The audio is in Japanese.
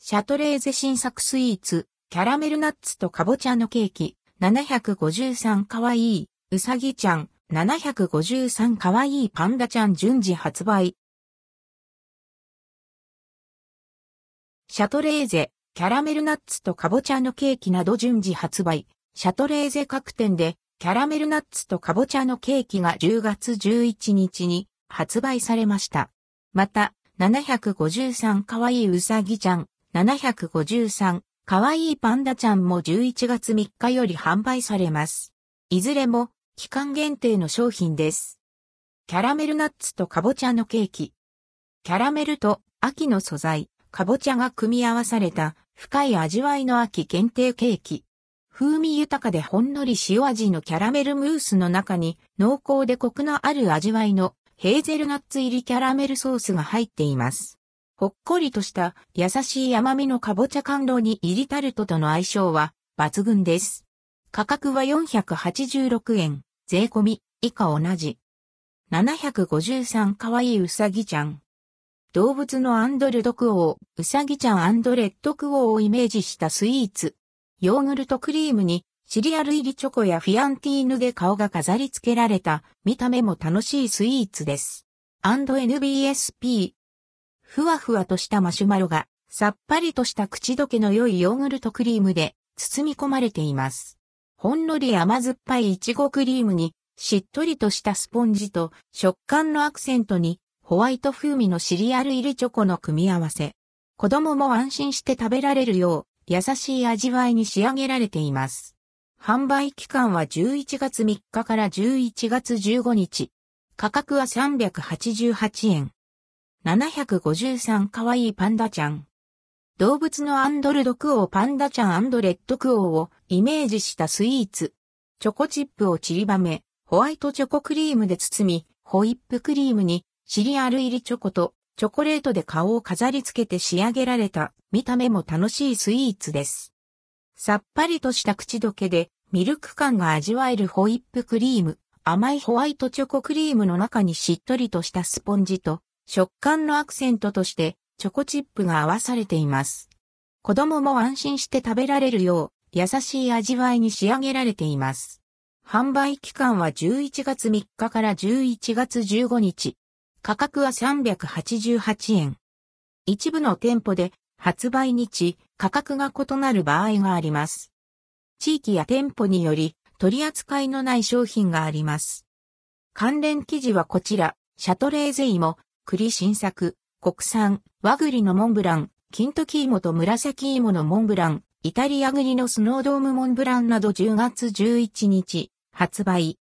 シャトレーゼ新作スイーツ、キャラメルナッツとかぼちゃのケーキ、753かわいい、うさぎちゃん、753かわいいパンダちゃん順次発売。シャトレーゼ、キャラメルナッツとかぼちゃのケーキなど順次発売。シャトレーゼ各店で、キャラメルナッツとかぼちゃのケーキが10月11日に発売されました。また、753かわいいうさぎちゃん、753かわいいパンダちゃんも11月3日より販売されます。いずれも期間限定の商品です。キャラメルナッツとかぼちゃのケーキ。キャラメルと秋の素材、かぼちゃが組み合わされた深い味わいの秋限定ケーキ。風味豊かでほんのり塩味のキャラメルムースの中に濃厚でコクのある味わいのヘーゼルナッツ入りキャラメルソースが入っています。ほっこりとした優しい甘みのかぼちゃ甘露に入りタルトとの相性は抜群です。価格は486円、税込み以下同じ。753かわいいうさぎちゃん。動物のアンドルドクオー、うさぎちゃんアンドレッドクオーをイメージしたスイーツ。ヨーグルトクリームにシリアル入りチョコやフィアンティーヌで顔が飾り付けられた見た目も楽しいスイーツです。&NBSP。ふわふわとしたマシュマロがさっぱりとした口どけの良いヨーグルトクリームで包み込まれています。ほんのり甘酸っぱいイチゴクリームにしっとりとしたスポンジと食感のアクセントにホワイト風味のシリアル入りチョコの組み合わせ。子供も安心して食べられるよう優しい味わいに仕上げられています。販売期間は11月3日から11月15日。価格は388円。753かわいいパンダちゃん。動物のアンドルドクオーパンダちゃんレッドクオーをイメージしたスイーツ。チョコチップを散りばめ、ホワイトチョコクリームで包み、ホイップクリームにシリアル入りチョコとチョコレートで顔を飾り付けて仕上げられた見た目も楽しいスイーツです。さっぱりとした口どけでミルク感が味わえるホイップクリーム、甘いホワイトチョコクリームの中にしっとりとしたスポンジと食感のアクセントとしてチョコチップが合わされています。子供も安心して食べられるよう優しい味わいに仕上げられています。販売期間は11月3日から11月15日。価格は388円。一部の店舗で発売日、価格が異なる場合があります。地域や店舗により取り扱いのない商品があります。関連記事はこちら、シャトレーゼ芋、栗新作、国産、和栗のモンブラン、金時芋と紫芋のモンブラン、イタリア栗のスノードームモンブランなど10月11日発売。